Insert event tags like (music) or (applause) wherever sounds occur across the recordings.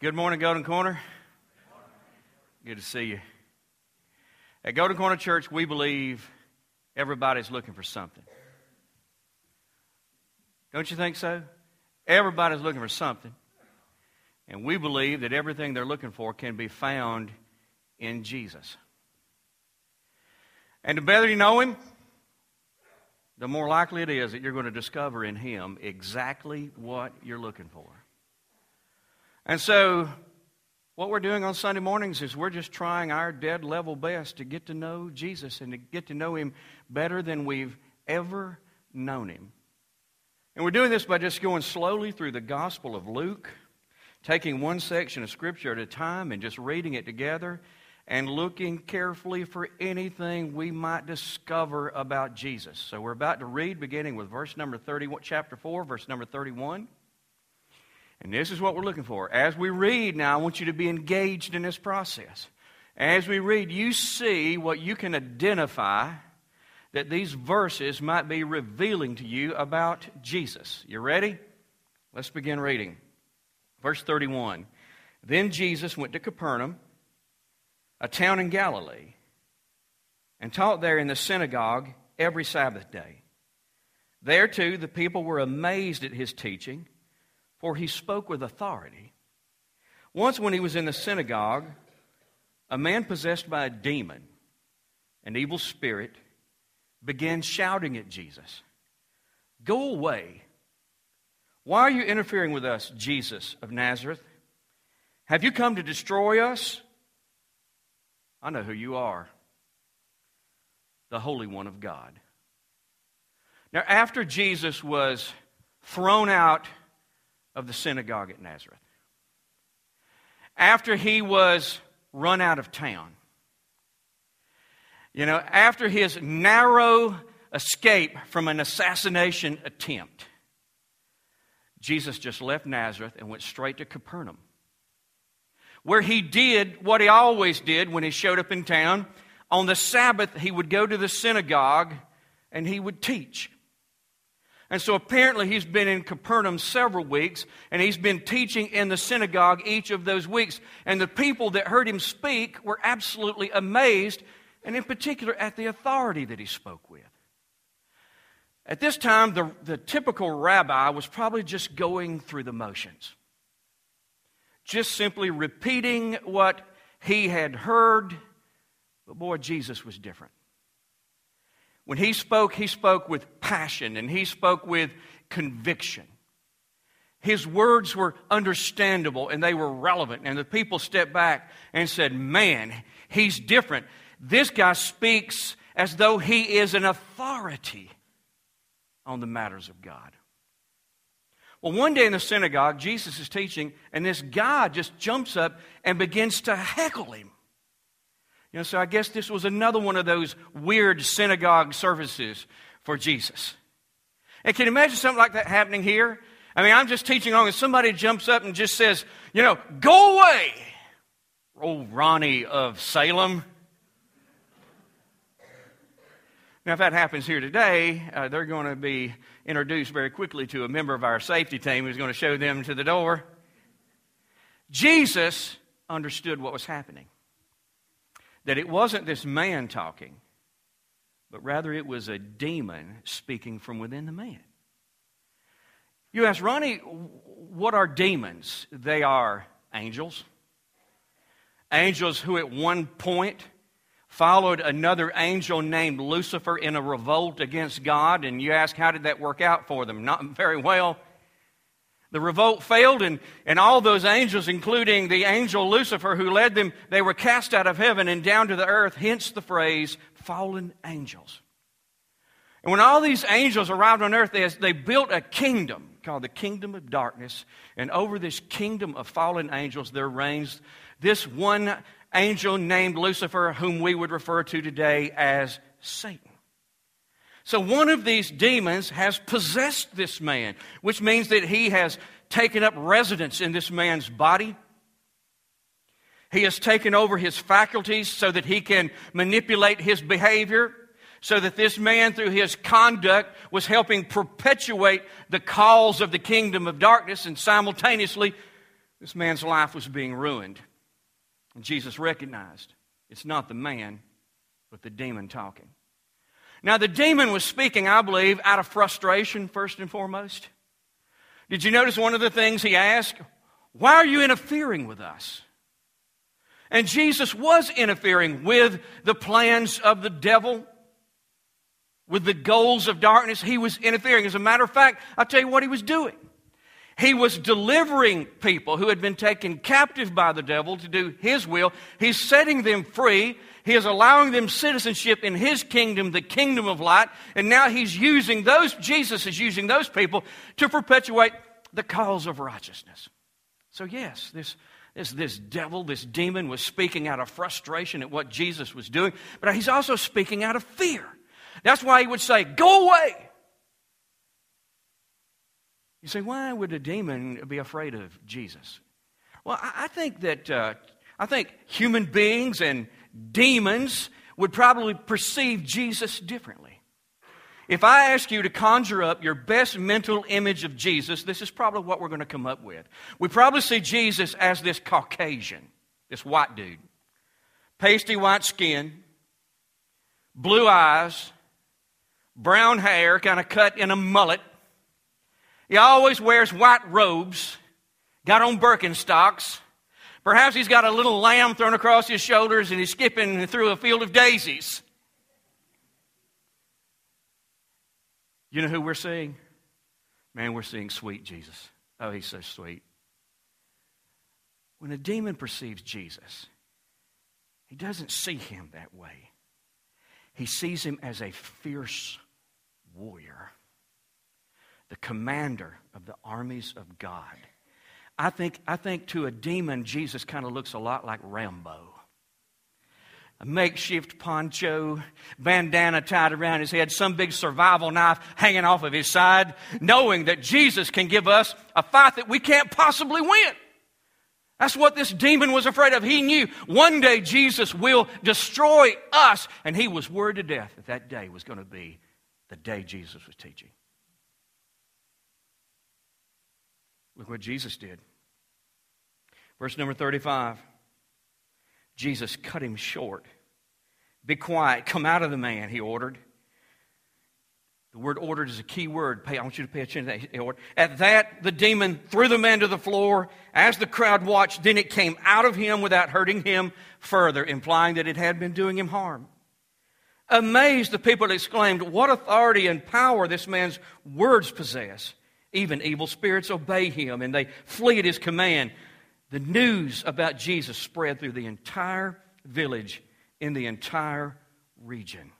Good morning, Golden Corner. Good to see you. At Golden Corner Church, we believe everybody's looking for something. Don't you think so? Everybody's looking for something. And we believe that everything they're looking for can be found in Jesus. And the better you know Him, the more likely it is that you're going to discover in Him exactly what you're looking for. And so, what we're doing on Sunday mornings is we're just trying our dead level best to get to know Jesus and to get to know Him better than we've ever known Him. And we're doing this by just going slowly through the Gospel of Luke, taking one section of Scripture at a time and just reading it together and looking carefully for anything we might discover about Jesus. So we're about to read beginning with verse number 30, chapter 4, verse number 31. And this is what we're looking for. As we read now, I want you to be engaged in this process. As we read, you see what you can identify that these verses might be revealing to you about Jesus. You ready? Let's begin reading. Verse 31. Then Jesus went to Capernaum, a town in Galilee, and taught there in the synagogue every Sabbath day. There too, the people were amazed at his teaching, for he spoke with authority. Once, when he was in the synagogue, a man possessed by a demon, an evil spirit, began shouting at Jesus, Go away. Why are you interfering with us, Jesus of Nazareth? Have you come to destroy us? I know who you are the Holy One of God. Now, after Jesus was thrown out of the synagogue at Nazareth, after he was run out of town, you know, after his narrow escape from an assassination attempt, Jesus just left Nazareth and went straight to Capernaum, where he did what he always did when he showed up in town. On the Sabbath, he would go to the synagogue and he would teach. And so apparently he's been in Capernaum several weeks, and he's been teaching in the synagogue each of those weeks. And the people that heard him speak were absolutely amazed and in particular at the authority that he spoke with. At this time, the, the typical rabbi was probably just going through the motions, just simply repeating what he had heard. But boy, Jesus was different. When he spoke, he spoke with passion and he spoke with conviction. His words were understandable and they were relevant. And the people stepped back and said, Man, he's different. This guy speaks as though he is an authority on the matters of God. Well, one day in the synagogue, Jesus is teaching, and this guy just jumps up and begins to heckle him. You know, so I guess this was another one of those weird synagogue services for Jesus. And can you imagine something like that happening here? I mean, I'm just teaching along, and somebody jumps up and just says, you know, go away. Old Ronnie of Salem. Now, if that happens here today, uh, they're going to be introduced very quickly to a member of our safety team who's going to show them to the door. Jesus understood what was happening. That it wasn't this man talking, but rather it was a demon speaking from within the man. You ask, Ronnie, what are demons? They are angels. Angels who at one point followed another angel named Lucifer in a revolt against God. And you ask, how did that work out for them? Not very well. The revolt failed, and, and all those angels, including the angel Lucifer who led them, they were cast out of heaven and down to the earth, hence the phrase fallen angels. And when all these angels arrived on earth, they, they built a kingdom called the kingdom of darkness. And over this kingdom of fallen angels, there reigns this one angel named Lucifer, whom we would refer to today as Satan. So one of these demons has possessed this man, which means that he has taken up residence in this man's body. He has taken over his faculties so that he can manipulate his behavior, so that this man, through his conduct, was helping perpetuate the cause of the kingdom of darkness and simultaneously This man's life was being ruined. And Jesus recognized it's not the man, but the demon talking. Now, the demon was speaking, I believe, out of frustration, first and foremost. Did you notice one of the things he asked? Why are you interfering with us? And Jesus was interfering with the plans of the devil, with the goals of darkness. He was interfering. As a matter of fact, I'll tell you what he was doing. He was delivering people who had been taken captive by the devil to do his will. He's setting them free. He is allowing them citizenship in his kingdom, the kingdom of light. And now he's using those, Jesus is using those people to perpetuate the cause of righteousness. So, yes, this, this, this devil, this demon was speaking out of frustration at what Jesus was doing, but he's also speaking out of fear. That's why he would say, Go away. You say, why would a demon be afraid of Jesus? Well, I think that uh, I think human beings and demons would probably perceive Jesus differently. If I ask you to conjure up your best mental image of Jesus, this is probably what we're going to come up with. We probably see Jesus as this Caucasian, this white dude. Pasty white skin, blue eyes, brown hair, kind of cut in a mullet, he always wears white robes, got on Birkenstocks. Perhaps he's got a little lamb thrown across his shoulders and he's skipping through a field of daisies. You know who we're seeing? Man, we're seeing sweet Jesus. Oh, he's so sweet. When a demon perceives Jesus, he doesn't see him that way. He sees him as a fierce warrior the commander of the armies of God. I think, I think to a demon, Jesus kind of looks a lot like Rambo. A makeshift poncho, bandana tied around his head, some big survival knife hanging off of his side, knowing that Jesus can give us a fight that we can't possibly win. That's what this demon was afraid of. He knew one day Jesus will destroy us, and he was worried to death that that day was going to be the day Jesus was teaching. Look what Jesus did. Verse number 35 Jesus cut him short. Be quiet. Come out of the man, he ordered. The word ordered is a key word. Pay, I want you to pay attention to that. At that, the demon threw the man to the floor. As the crowd watched, then it came out of him without hurting him further, implying that it had been doing him harm. Amazed, the people exclaimed, What authority and power this man's words possess. Even evil spirits obey him and they flee at his command. The news about Jesus spread through the entire village in the entire region.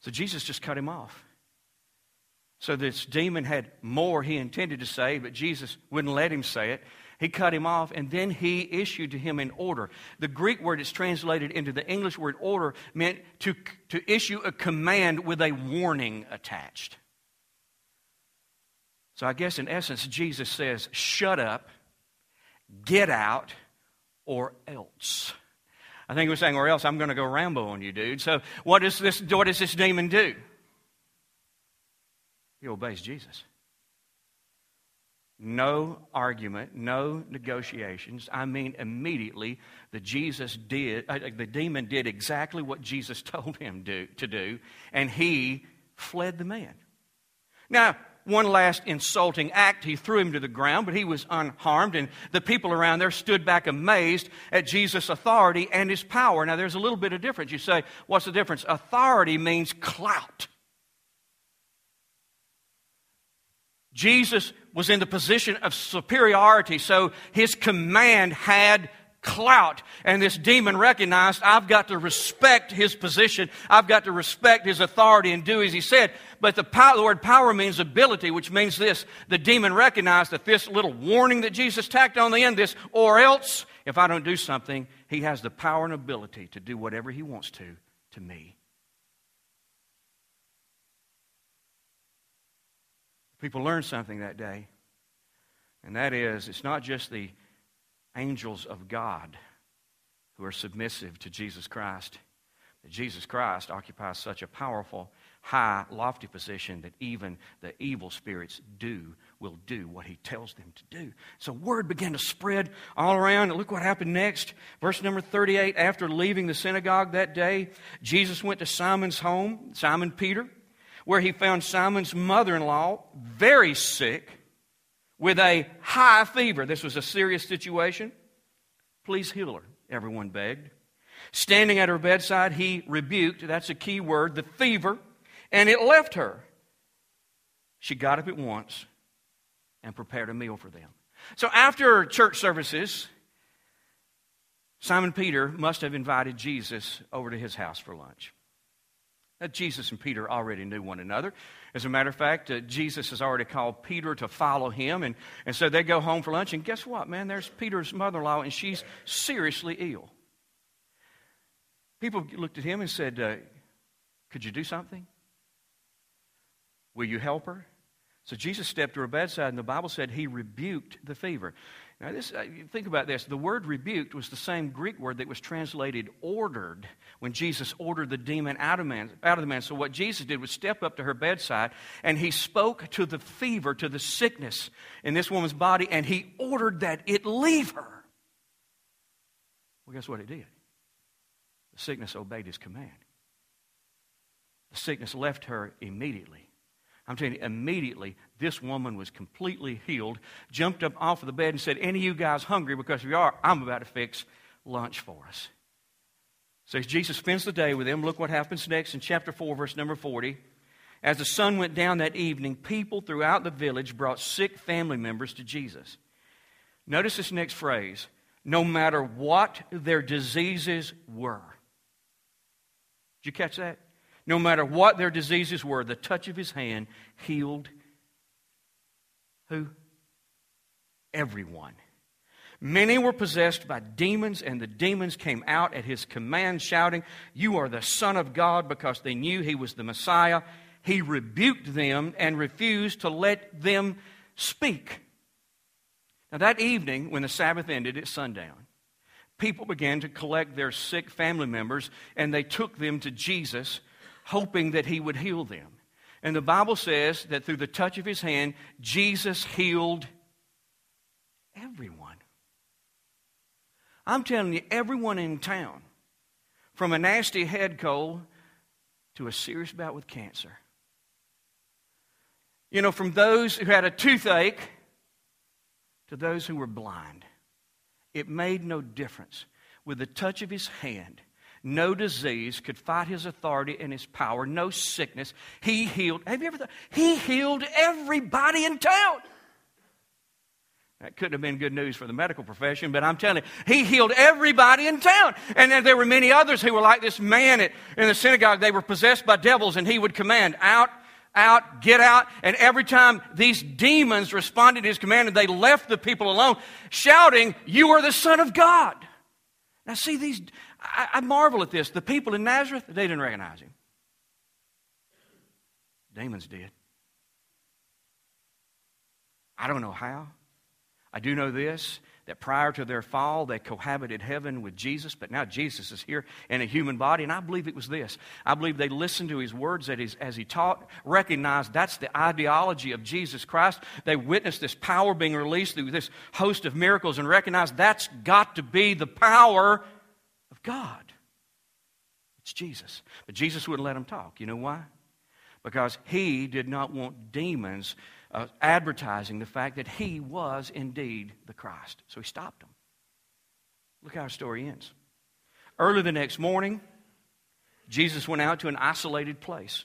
So Jesus just cut him off. So this demon had more he intended to say, but Jesus wouldn't let him say it. He cut him off, and then he issued to him an order. The Greek word is translated into the English word order meant to, to issue a command with a warning attached. So I guess in essence, Jesus says, shut up, get out, or else. I think he was saying, or else I'm going to go Rambo on you, dude. So what, is this, what does this demon do? He obeys Jesus. No argument, no negotiations. I mean, immediately the Jesus did, uh, the demon did exactly what Jesus (laughs) told him do, to do, and he fled the man. Now, one last insulting act, he threw him to the ground, but he was unharmed, and the people around there stood back amazed at Jesus' authority and his power. Now, there's a little bit of difference. You say, what's the difference? Authority means clout. Jesus was in the position of superiority, so his command had clout. And this demon recognized, I've got to respect his position. I've got to respect his authority and do as he said. But the, power, the word power means ability, which means this. The demon recognized that this little warning that Jesus tacked on the end, this, or else, if I don't do something, he has the power and ability to do whatever he wants to to me. People learned something that day, and that is it's not just the angels of God who are submissive to Jesus Christ, that Jesus Christ occupies such a powerful high, lofty position that even the evil spirits do, will do what he tells them to do. So word began to spread all around. And look what happened next. Verse number 38 After leaving the synagogue that day, Jesus went to Simon's home, Simon Peter, where he found Simon's mother in law very sick with a high fever. This was a serious situation. Please heal her, everyone begged. Standing at her bedside, he rebuked, that's a key word, the fever and it left her. She got up at once and prepared a meal for them. So after church services, Simon Peter must have invited Jesus over to his house for lunch. Now, Jesus and Peter already knew one another. As a matter of fact, uh, Jesus has already called Peter to follow him. And, and so they go home for lunch. And guess what, man? There's Peter's mother in law, and she's seriously ill. People looked at him and said, uh, Could you do something? Will you help her? So Jesus stepped to her bedside, and the Bible said he rebuked the fever. Now, this, uh, think about this. The word rebuked was the same Greek word that was translated ordered when Jesus ordered the demon out of, man, out of the man. So, what Jesus did was step up to her bedside and he spoke to the fever, to the sickness in this woman's body, and he ordered that it leave her. Well, guess what it did? The sickness obeyed his command. The sickness left her immediately. I'm telling you, immediately this woman was completely healed, jumped up off of the bed and said, Any of you guys hungry? Because if you are, I'm about to fix lunch for us. So Jesus spends the day with them. Look what happens next in chapter 4, verse number 40. As the sun went down that evening, people throughout the village brought sick family members to Jesus. Notice this next phrase no matter what their diseases were. Did you catch that? No matter what their diseases were, the touch of his hand healed who? Everyone. Many were possessed by demons, and the demons came out at his command, shouting, You are the Son of God, because they knew he was the Messiah. He rebuked them and refused to let them speak. Now, that evening, when the Sabbath ended at sundown, people began to collect their sick family members, and they took them to Jesus hoping that he would heal them. And the Bible says that through the touch of his hand, Jesus healed everyone. I'm telling you, everyone in town, from a nasty head cold to a serious bout with cancer. You know, from those who had a toothache to those who were blind. It made no difference. With the touch of his hand, no disease could fight his authority and his power, no sickness. He healed. Have you ever thought? He healed everybody in town. That couldn't have been good news for the medical profession, but I'm telling you, he healed everybody in town. And then there were many others who were like this man at, in the synagogue. They were possessed by devils, and he would command, out, out, get out. And every time these demons responded to his command, and they left the people alone, shouting, You are the Son of God. Now, see, these, I, I marvel at this. The people in Nazareth, they didn't recognize him. Demons did. I don't know how. I do know this that prior to their fall, they cohabited heaven with Jesus, but now Jesus is here in a human body, and I believe it was this. I believe they listened to his words as he taught, recognized that's the ideology of Jesus Christ. They witnessed this power being released through this host of miracles and recognized that's got to be the power God. It's Jesus. But Jesus wouldn't let him talk. You know why? Because he did not want demons uh, advertising the fact that he was indeed the Christ. So he stopped them. Look how our story ends. Early the next morning, Jesus went out to an isolated place.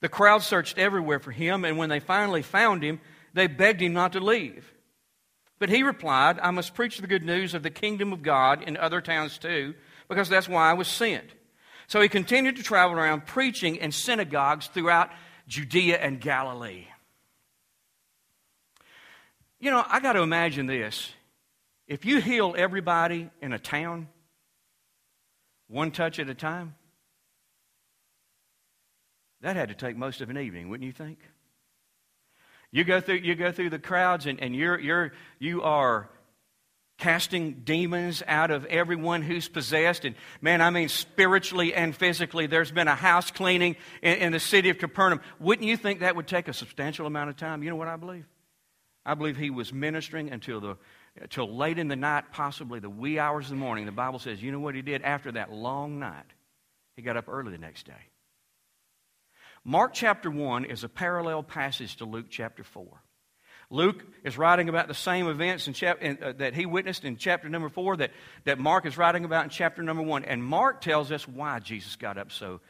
The crowd searched everywhere for him, and when they finally found him, they begged him not to leave. But he replied, I must preach the good news of the kingdom of God in other towns too, because that's why I was sent. So he continued to travel around preaching in synagogues throughout Judea and Galilee. You know, I got to imagine this. If you heal everybody in a town, one touch at a time, that had to take most of an evening, wouldn't you think? You go through, you go through the crowds and, and you're, you're, you are casting demons out of everyone who's possessed. And man, I mean spiritually and physically. There's been a house cleaning in, in, the city of Capernaum. Wouldn't you think that would take a substantial amount of time? You know what I believe? I believe he was ministering until the until late in the night, possibly the wee hours of the morning. The Bible says, you know what he did after that long night? He got up early the next day. Mark chapter 1 is a parallel passage to Luke chapter 4. Luke is writing about the same events chap- in, uh, that he witnessed in chapter number 4 that, that Mark is writing about in chapter number 1. And Mark tells us why Jesus got up so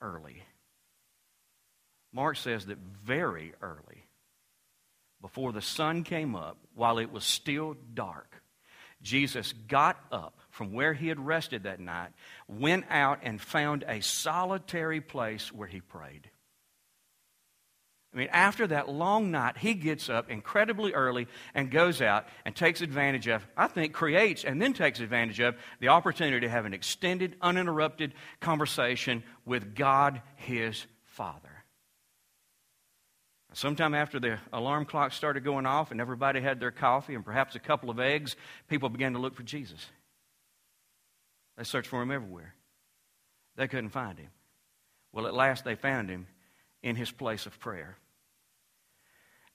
early. Mark says that very early, before the sun came up, while it was still dark, Jesus got up from where he had rested that night, went out and found a solitary place where he prayed. I mean, after that long night, he gets up incredibly early and goes out and takes advantage of, I think, creates and then takes advantage of the opportunity to have an extended, uninterrupted conversation with God, his Father. Sometime after the alarm clock started going off and everybody had their coffee and perhaps a couple of eggs, people began to look for Jesus. They searched for him everywhere. They couldn't find him. Well, at last they found him in his place of prayer.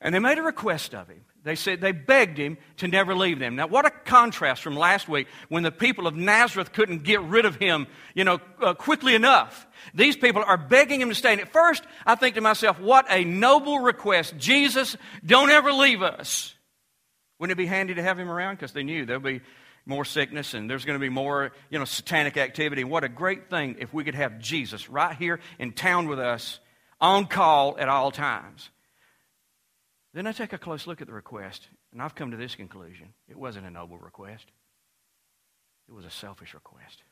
And they made a request of him. They said they begged him to never leave them. Now, what a contrast from last week when the people of Nazareth couldn't get rid of him, you know, uh, quickly enough. These people are begging him to stay. And at first, I think to myself, what a noble request. Jesus, don't ever leave us. Wouldn't it be handy to have him around? Because they knew there'll be more sickness and there's going to be more, you know, satanic activity. What a great thing if we could have Jesus right here in town with us on call at all times. Then I take a close look at the request, and I've come to this conclusion. It wasn't a noble request, it was a selfish request.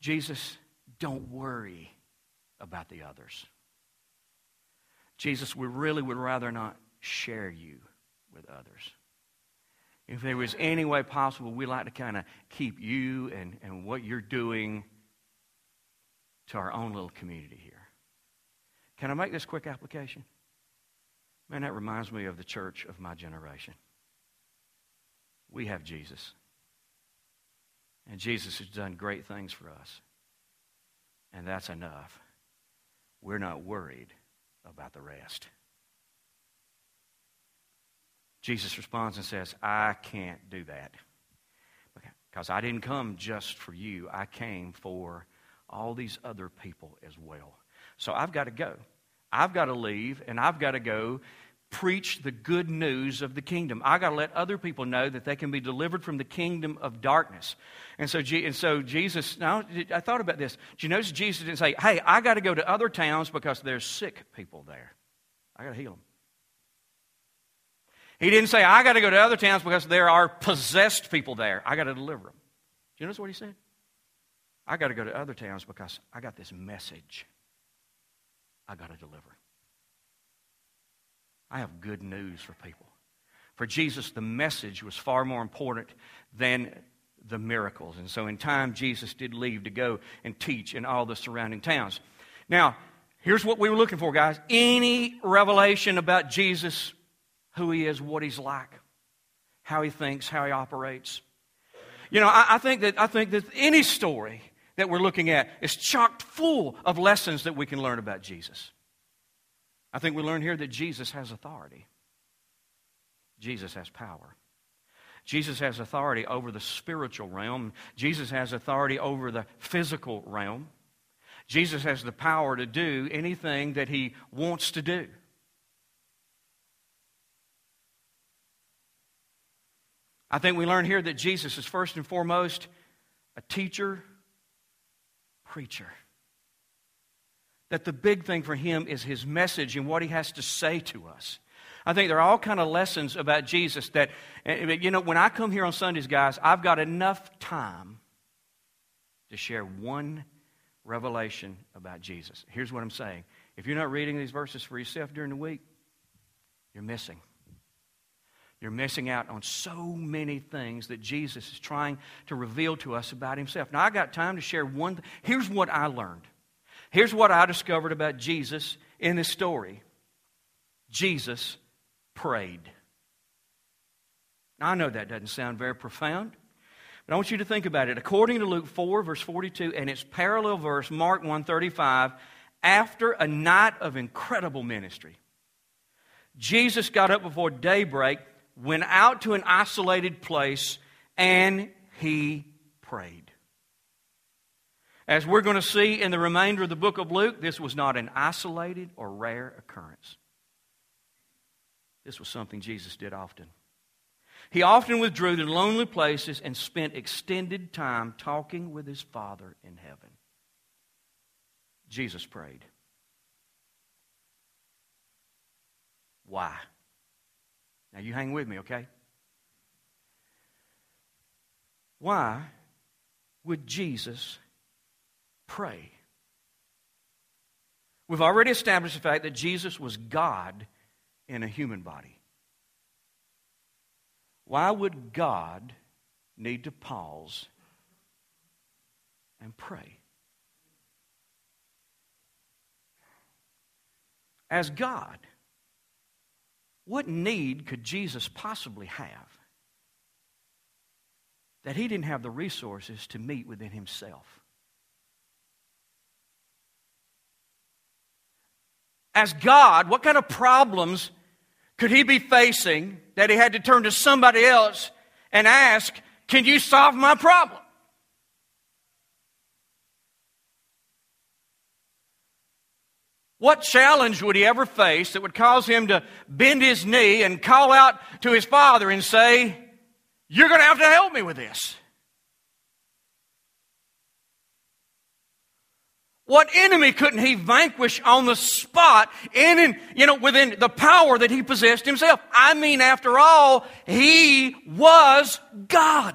Jesus, don't worry about the others. Jesus, we really would rather not share you with others. If there was any way possible, we'd like to kind of keep you and, and what you're doing to our own little community here. Can I make this quick application? Man, that reminds me of the church of my generation. We have Jesus. And Jesus has done great things for us. And that's enough. We're not worried about the rest. Jesus responds and says, I can't do that. Because I didn't come just for you, I came for all these other people as well. So I've got to go. I've got to leave and I've got to go preach the good news of the kingdom. I got to let other people know that they can be delivered from the kingdom of darkness. And so, and so Jesus, now I thought about this. Do you notice Jesus didn't say, hey, I got to go to other towns because there's sick people there. I got to heal them. He didn't say, I got to go to other towns because there are possessed people there. I got to deliver them. Do you notice what he said? I got to go to other towns because I got this message I got to deliver. I have good news for people. For Jesus, the message was far more important than the miracles. And so in time, Jesus did leave to go and teach in all the surrounding towns. Now, here's what we were looking for, guys. Any revelation about Jesus, who he is, what he's like, how he thinks, how he operates. You know, I, I think that I think that any story that we're looking at is chocked full of lessons that we can learn about Jesus. I think we learn here that Jesus has authority. Jesus has power. Jesus has authority over the spiritual realm. Jesus has authority over the physical realm. Jesus has the power to do anything that he wants to do. I think we learn here that Jesus is first and foremost a teacher, preacher that the big thing for him is his message and what he has to say to us. I think there are all kind of lessons about Jesus that, eh, eh, you know, when I come here on Sundays, guys, I've got enough time to share one revelation about Jesus. Here's what I'm saying. If you're not reading these verses for yourself during the week, you're missing. You're missing out on so many things that Jesus is trying to reveal to us about himself. Now, I got time to share one. Th- Here's what I learned. Here's what I discovered about Jesus in this story Jesus prayed. Now, I know that doesn't sound very profound, but I want you to think about it. According to Luke 4, verse 42, and its parallel verse, Mark 135, after a night of incredible ministry, Jesus got up before daybreak, went out to an isolated place, and he prayed. As we're going to see in the remainder of the book of Luke, this was not an isolated or rare occurrence. This was something Jesus did often. He often withdrew to lonely places and spent extended time talking with his Father in heaven. Jesus prayed. Why? Now you hang with me, okay? Why would Jesus pray? We've already established the fact that Jesus was God in a human body. Why would God need to pause and pray? As God, what need could Jesus possibly have that he didn't have the resources to meet within himself? As God, what kind of problems could he be facing that he had to turn to somebody else and ask, Can you solve my problem? What challenge would he ever face that would cause him to bend his knee and call out to his father and say, You're going to have to help me with this? What enemy couldn't he vanquish on the spot in, in, you know, within the power that he possessed himself? I mean, after all, he was God.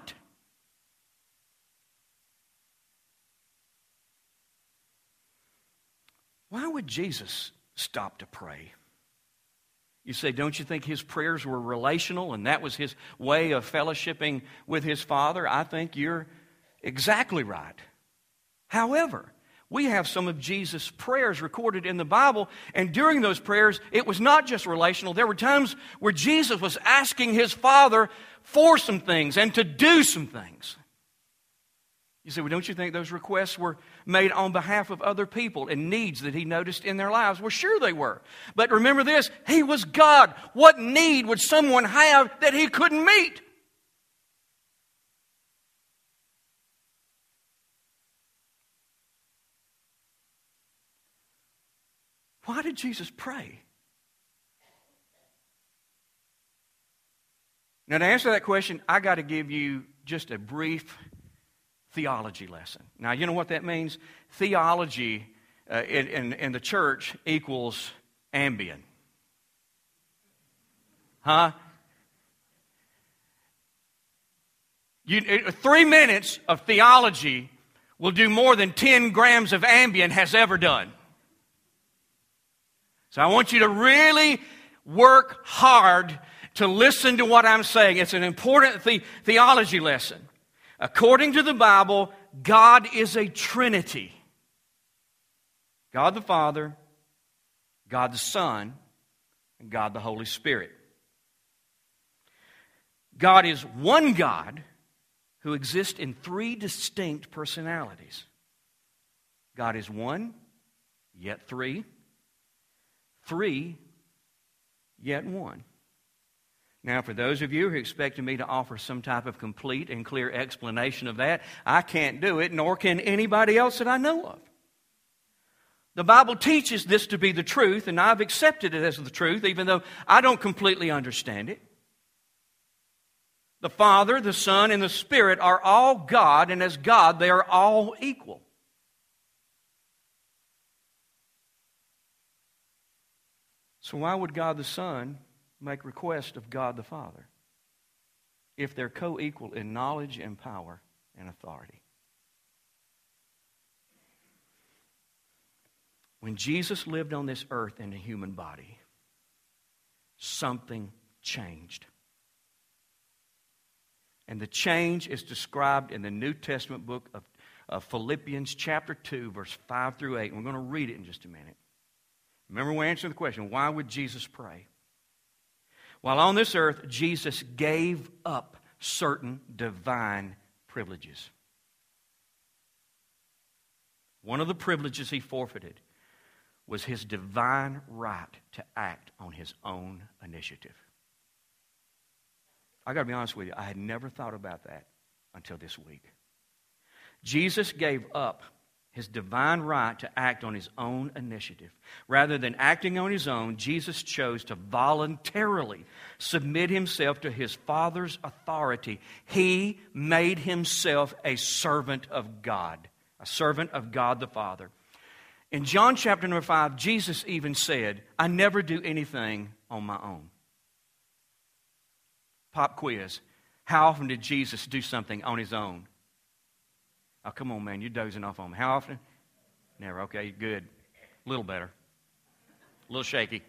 Why would Jesus stop to pray? You say, don't you think his prayers were relational and that was his way of fellowshipping with his Father? I think you're exactly right. However, we have some of Jesus' prayers recorded in the Bible, and during those prayers, it was not just relational. There were times where Jesus was asking his Father for some things and to do some things. You say, well, don't you think those requests were made on behalf of other people and needs that he noticed in their lives? Well, sure they were. But remember this He was God. What need would someone have that he couldn't meet? Why did Jesus pray? Now, to answer that question, I got to give you just a brief theology lesson. Now, you know what that means? Theology uh, in, in, in the church equals Ambien. Huh? You, three minutes of theology will do more than 10 grams of Ambien has ever done. So I want you to really work hard to listen to what I'm saying. It's an important the- theology lesson. According to the Bible, God is a Trinity God the Father, God the Son, and God the Holy Spirit. God is one God who exists in three distinct personalities. God is one, yet three. Three, yet one. Now, for those of you who expected me to offer some type of complete and clear explanation of that, I can't do it, nor can anybody else that I know of. The Bible teaches this to be the truth, and I've accepted it as the truth, even though I don't completely understand it. The Father, the Son, and the Spirit are all God, and as God, they are all equal. So, why would God the Son make request of God the Father if they're co equal in knowledge and power and authority. When Jesus lived on this earth in a human body, something changed. And the change is described in the New Testament book of, of Philippians, chapter 2, verse 5 through 8. And we're going to read it in just a minute. Remember, we answered the question why would Jesus pray? While on this earth, Jesus gave up certain divine privileges. One of the privileges he forfeited was his divine right to act on his own initiative. I got to be honest with you, I had never thought about that until this week. Jesus gave up his divine right to act on his own initiative. Rather than acting on his own, Jesus chose to voluntarily submit himself to his Father's authority. He made himself a servant of God, a servant of God the Father. In John chapter number 5, Jesus even said, I never do anything on my own. Pop quiz. How often did Jesus do something on his own? Oh, come on, man. You're dozing off on me. How often? Never. Okay, good. A little better. A little shaky.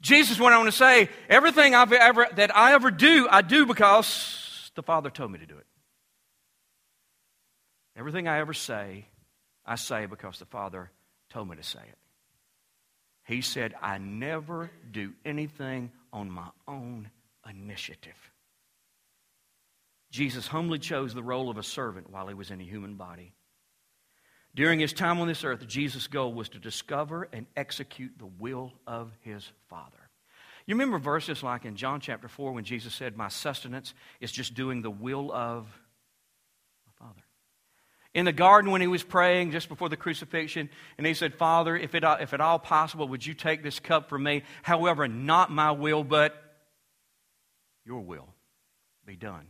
Jesus went on to say, everything I've ever, that I ever do, I do because the Father told me to do it. Everything I ever say, I say because the Father told me to say it. He said, I never do anything on my own initiative. Jesus humbly chose the role of a servant while he was in a human body. During his time on this earth, Jesus' goal was to discover and execute the will of his Father. You remember verses like in John chapter 4 when Jesus said, My sustenance is just doing the will of my Father in the garden when he was praying just before the crucifixion, and he said, Father, if, it, if at all possible, would you take this cup from me? However, not my will, but your will be done.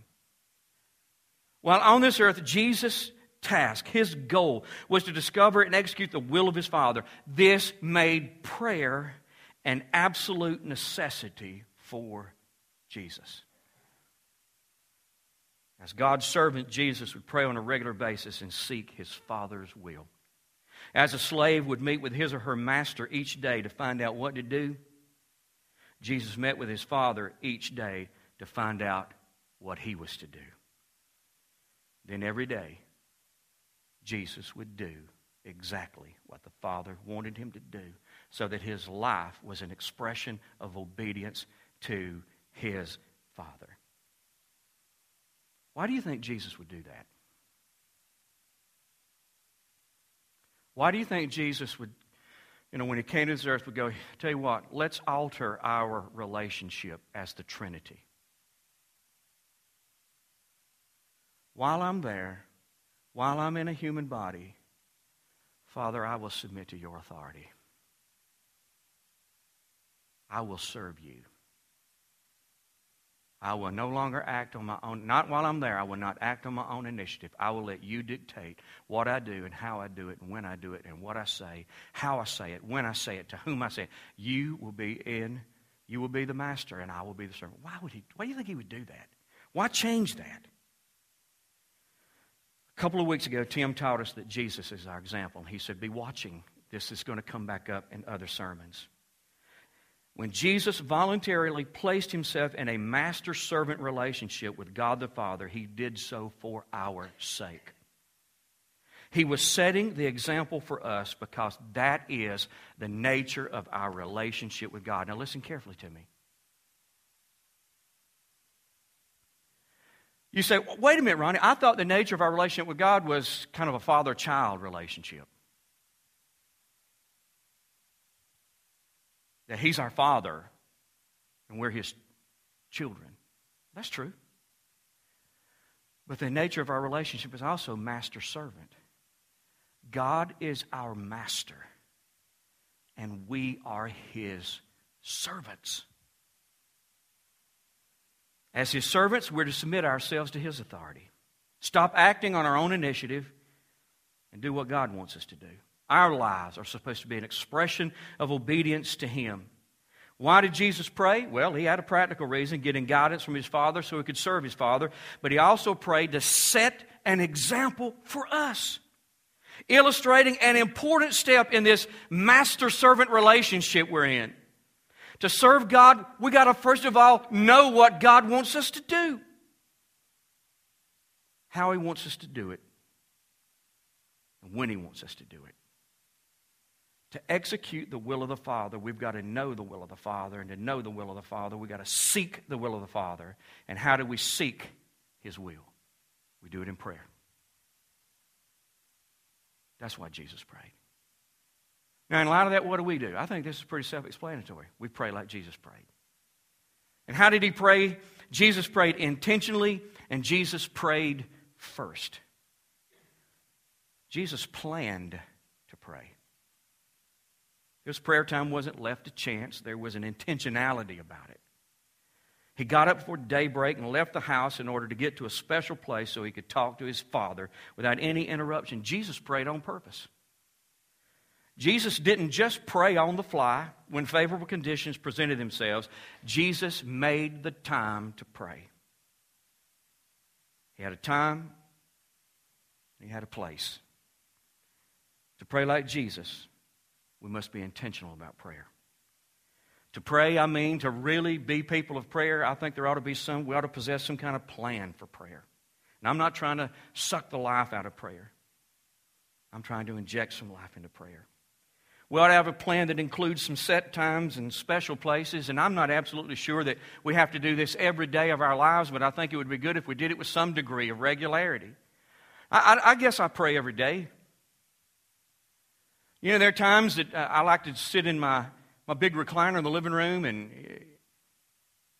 While on this earth, Jesus' task, his goal, was to discover and execute the will of his Father. This made prayer an absolute necessity for Jesus. As God's servant, Jesus would pray on a regular basis and seek his Father's will. As a slave would meet with his or her master each day to find out what to do, Jesus met with his Father each day to find out what he was to do. Then every day, Jesus would do exactly what the Father wanted him to do so that his life was an expression of obedience to his Father. Why do you think Jesus would do that? Why do you think Jesus would, you know, when he came to this earth, would go, tell you what, let's alter our relationship as the Trinity? While I'm there, while I'm in a human body, Father, I will submit to your authority. I will serve you. I will no longer act on my own, not while I'm there, I will not act on my own initiative. I will let you dictate what I do and how I do it and when I do it and what I say, how I say it, when I say it, to whom I say it. You will be in, you will be the master and I will be the servant. Why would he, why do you think he would do that? Why change that? A couple of weeks ago, Tim taught us that Jesus is our example. He said, Be watching. This is going to come back up in other sermons. When Jesus voluntarily placed himself in a master servant relationship with God the Father, he did so for our sake. He was setting the example for us because that is the nature of our relationship with God. Now, listen carefully to me. You say, wait a minute, Ronnie, I thought the nature of our relationship with God was kind of a father child relationship. that He's our Father and we're His children. That's true. But the nature of our relationship is also master servant. God is our master, and we are His servants. As His servants, we're to submit ourselves to His authority. Stop acting on our own initiative and do what God wants us to do. Our lives are supposed to be an expression of obedience to Him. Why did Jesus pray? Well, he had a practical reason, getting guidance from his Father so he could serve his Father. But he also prayed to set an example for us, illustrating an important step in this master servant relationship we're in. To serve God, we got to first of all know what God wants us to do, how He wants us to do it, and when He wants us to do it. To execute the will of the Father, we've got to know the will of the Father. And to know the will of the Father, we've got to seek the will of the Father. And how do we seek His will? We do it in prayer. That's why Jesus prayed. Now, in light of that, what do we do? I think this is pretty self explanatory. We pray like Jesus prayed. And how did he pray? Jesus prayed intentionally, and Jesus prayed first. Jesus planned to pray. His prayer time wasn't left to chance, there was an intentionality about it. He got up before daybreak and left the house in order to get to a special place so he could talk to his Father without any interruption. Jesus prayed on purpose. Jesus didn't just pray on the fly when favorable conditions presented themselves. Jesus made the time to pray. He had a time, he had a place. To pray like Jesus, we must be intentional about prayer. To pray, I mean to really be people of prayer. I think there ought to be some, we ought to possess some kind of plan for prayer. And I'm not trying to suck the life out of prayer, I'm trying to inject some life into prayer. We ought to have a plan that includes some set times and special places. And I'm not absolutely sure that we have to do this every day of our lives, but I think it would be good if we did it with some degree of regularity. I, I, I guess I pray every day. You know, there are times that uh, I like to sit in my my big recliner in the living room, and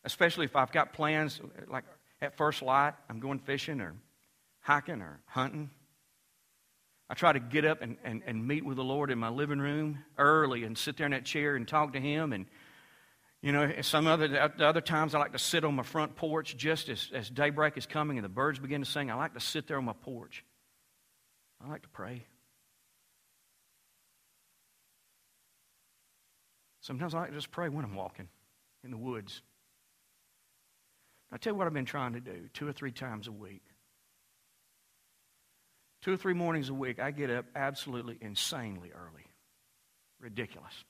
especially if I've got plans, like at first light, I'm going fishing or hiking or hunting. I try to get up and, and, and meet with the Lord in my living room early and sit there in that chair and talk to Him. And, you know, some other, other times I like to sit on my front porch just as, as daybreak is coming and the birds begin to sing. I like to sit there on my porch. I like to pray. Sometimes I like to just pray when I'm walking in the woods. I tell you what I've been trying to do two or three times a week. Two or three mornings a week, I get up absolutely insanely early. Ridiculous.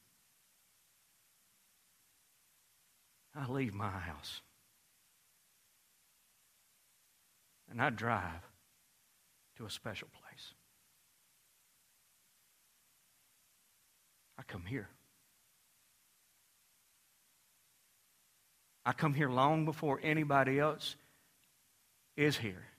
I leave my house. And I drive to a special place. I come here. I come here long before anybody else is here.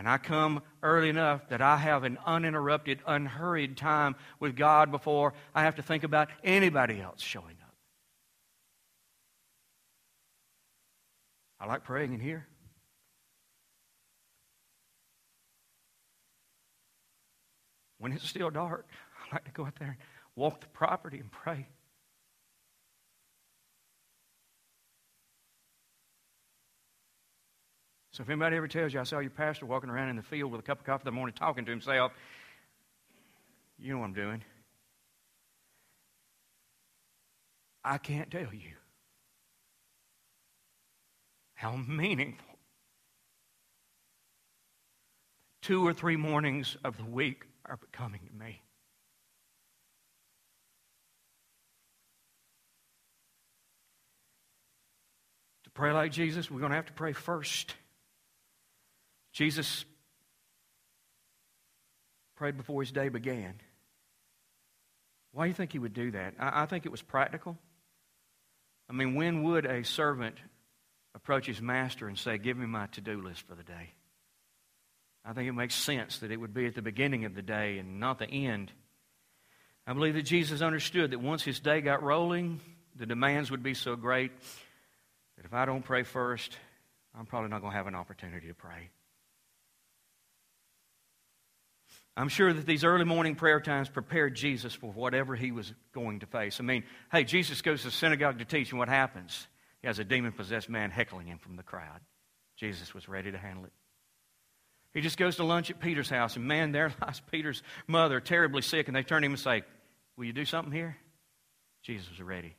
And I come early enough that I have an uninterrupted, unhurried time with God before I have to think about anybody else showing up. I like praying in here. When it's still dark, (laughs) I like to go out there and walk the property and pray. So if anybody ever tells you, I saw your pastor walking around in the field with a cup of coffee in the morning talking to himself, you know what I'm doing. I can't tell you how meaningful two or three mornings of the week are becoming to me. To pray like Jesus, we're going to have to pray first. Jesus prayed before his day began. Why do you think he would do that? I, I think it was practical. I mean, when would a servant approach his master and say, Give me my to do list for the day? I think it makes sense that it would be at the beginning of the day and not the end. I believe that Jesus understood that once his day got rolling, the demands would be so great that if I don't pray first, I'm probably not going to have an opportunity to pray. I'm sure that these early morning prayer times prepared Jesus for whatever he was going to face. I mean, hey, Jesus goes to the synagogue to teach, and what happens? He has a demon possessed man heckling him from the crowd. Jesus was ready to handle it. He just goes to lunch at Peter's house, and man, there (laughs) lies Peter's mother, terribly sick, and they turn to him and say, Will you do something here? Jesus was ready.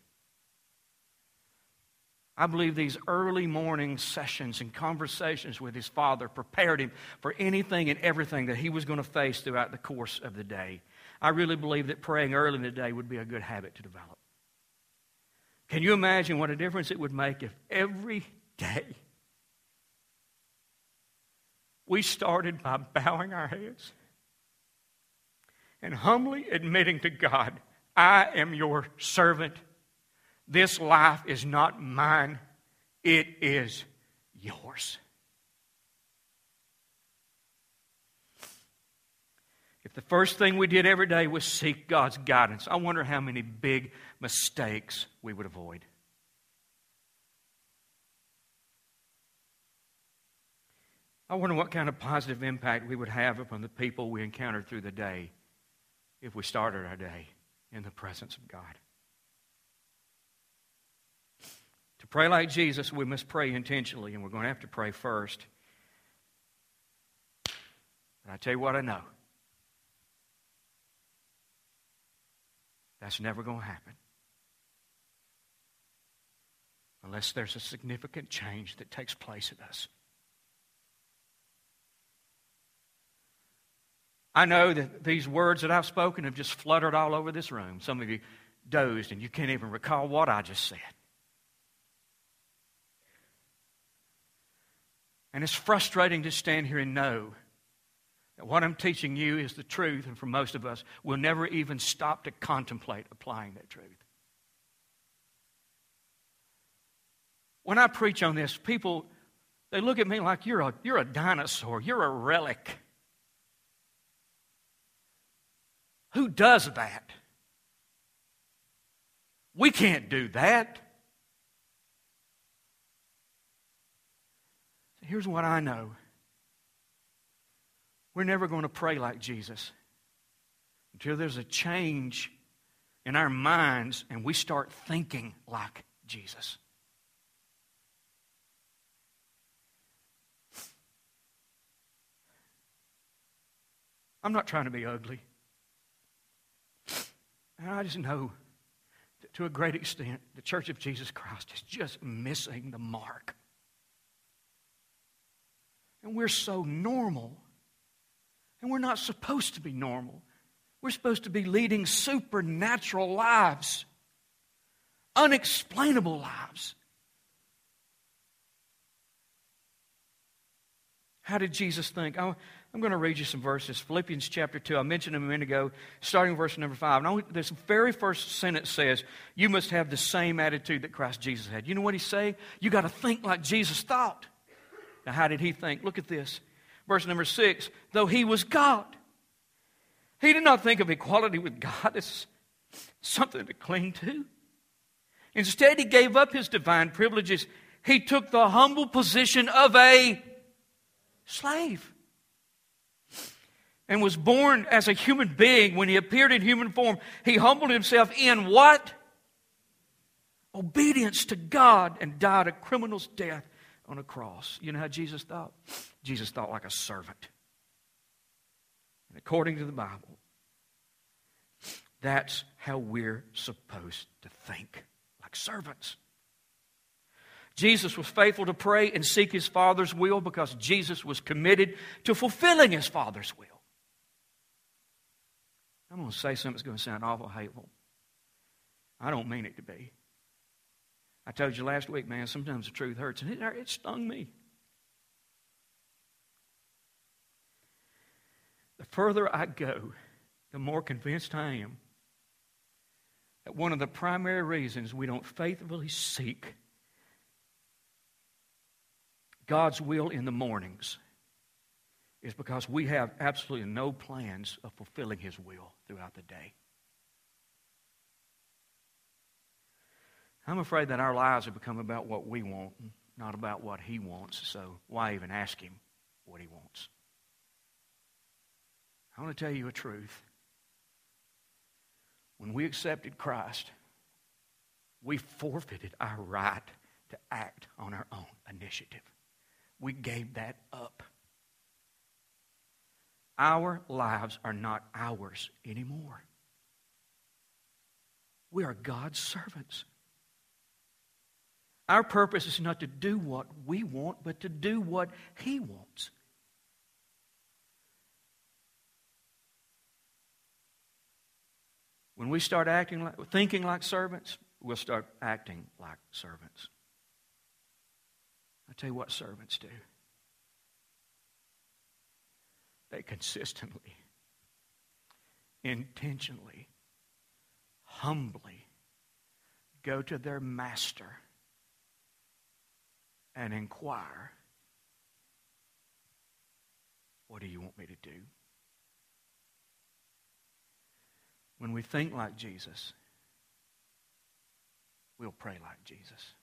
I believe these early morning sessions and conversations with his father prepared him for anything and everything that he was going to face throughout the course of the day. I really believe that praying early in the day would be a good habit to develop. Can you imagine what a difference it would make if every day we started by (laughs) bowing our heads and humbly admitting to God, I am your servant. This life is not mine, it is yours. If the first thing we did every day was seek God's guidance, I wonder how many big mistakes we would avoid. I wonder what kind of positive impact we would have upon the people we encountered through the day if we started our day in the presence of God. To pray like Jesus, we must pray intentionally, and we're going to have to pray first. But I tell you what I know that's never going to happen unless there's a significant change that takes place in us. I know that these words that I've spoken have just fluttered all over this room. Some of you dozed and you can't even recall what I just said. And it's frustrating to stand here and know that what I'm teaching you is the truth, and for most of us, we'll never even stop to contemplate applying that truth. When I preach on this, people they look at me like you're a, you're a dinosaur, you're a relic. Who does that? We can't do that. Here's what I know we're never going to pray like Jesus until there's a change in our minds and we start thinking like Jesus. I'm not trying to be ugly. And I just know that to a great extent, the Church of Jesus Christ is just missing the mark. And we're so normal. And we're not supposed to be normal. We're supposed to be leading supernatural lives, unexplainable lives. How did Jesus think? I'm going to read you some verses. Philippians chapter 2. I mentioned them a minute ago, starting verse number 5. Now, this very first sentence says, You must have the same attitude that Christ Jesus had. You know what he's saying? You got to think like Jesus thought. Now, how did he think? Look at this. Verse number 6 Though he was God, he did not think of equality with God as something to cling to. Instead, he gave up his divine privileges. He took the humble position of a slave and was born as a human being, when he appeared in human form, he humbled himself in what? Obedience to God and died a criminal's death on a cross. You know how Jesus thought? Jesus thought like a servant. And according to the Bible, that's how we're supposed to think like servants. Jesus was faithful to pray and seek his Father's will because Jesus was committed to fulfilling his Father's will. I'm going to say something that's going to sound awful hateful. I don't mean it to be. I told you last week, man, sometimes the truth hurts, and it, it stung me. The further I go, the more convinced I am that one of the primary reasons we don't faithfully seek God's will in the mornings is because we have absolutely no plans of fulfilling His will throughout the day. I'm afraid that our lives have become about what we want, not about what He wants, so why even ask Him what He wants? I want to tell you a truth. When we accepted Christ, we forfeited our right to act on our own initiative. We gave that up. Our lives are not ours anymore. We are God's servants. Our purpose is not to do what we want, but to do what He wants. When we start acting like, thinking like servants, we'll start acting like servants. I tell you what servants do they consistently intentionally, humbly go to their master and inquire, What do you want me to do? When we think like Jesus, we'll pray like Jesus.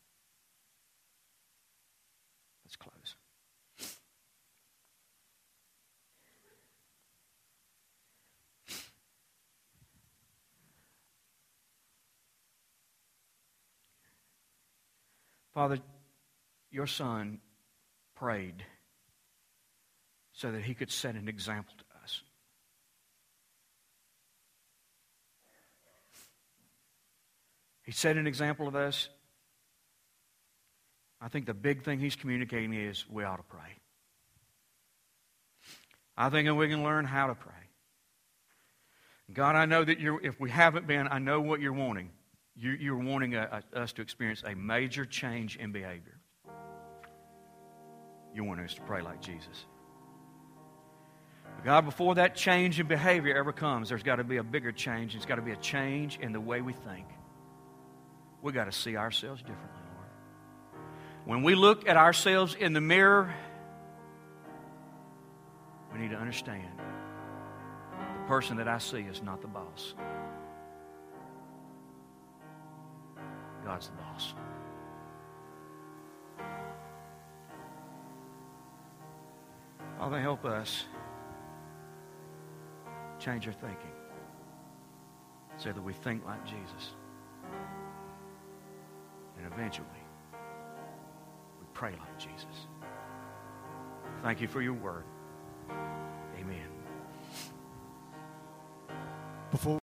Let's close. Father, your son prayed so that he could set an example to us. He set an example of us. I think the big thing he's communicating is we ought to pray. I think that we can learn how to pray. God, I know that you're, if we haven't been, I know what you're wanting. You, you're wanting a, a, us to experience a major change in behavior. You want us to pray like Jesus. But God, before that change in behavior ever comes, there's got to be a bigger change. There's got to be a change in the way we think. We've got to see ourselves differently, Lord. When we look at ourselves in the mirror, we need to understand the person that I see is not the boss. God's the boss. Oh, Father, help us change our thinking so that we think like Jesus. And eventually, we pray like Jesus. Thank you for your word. Amen. Before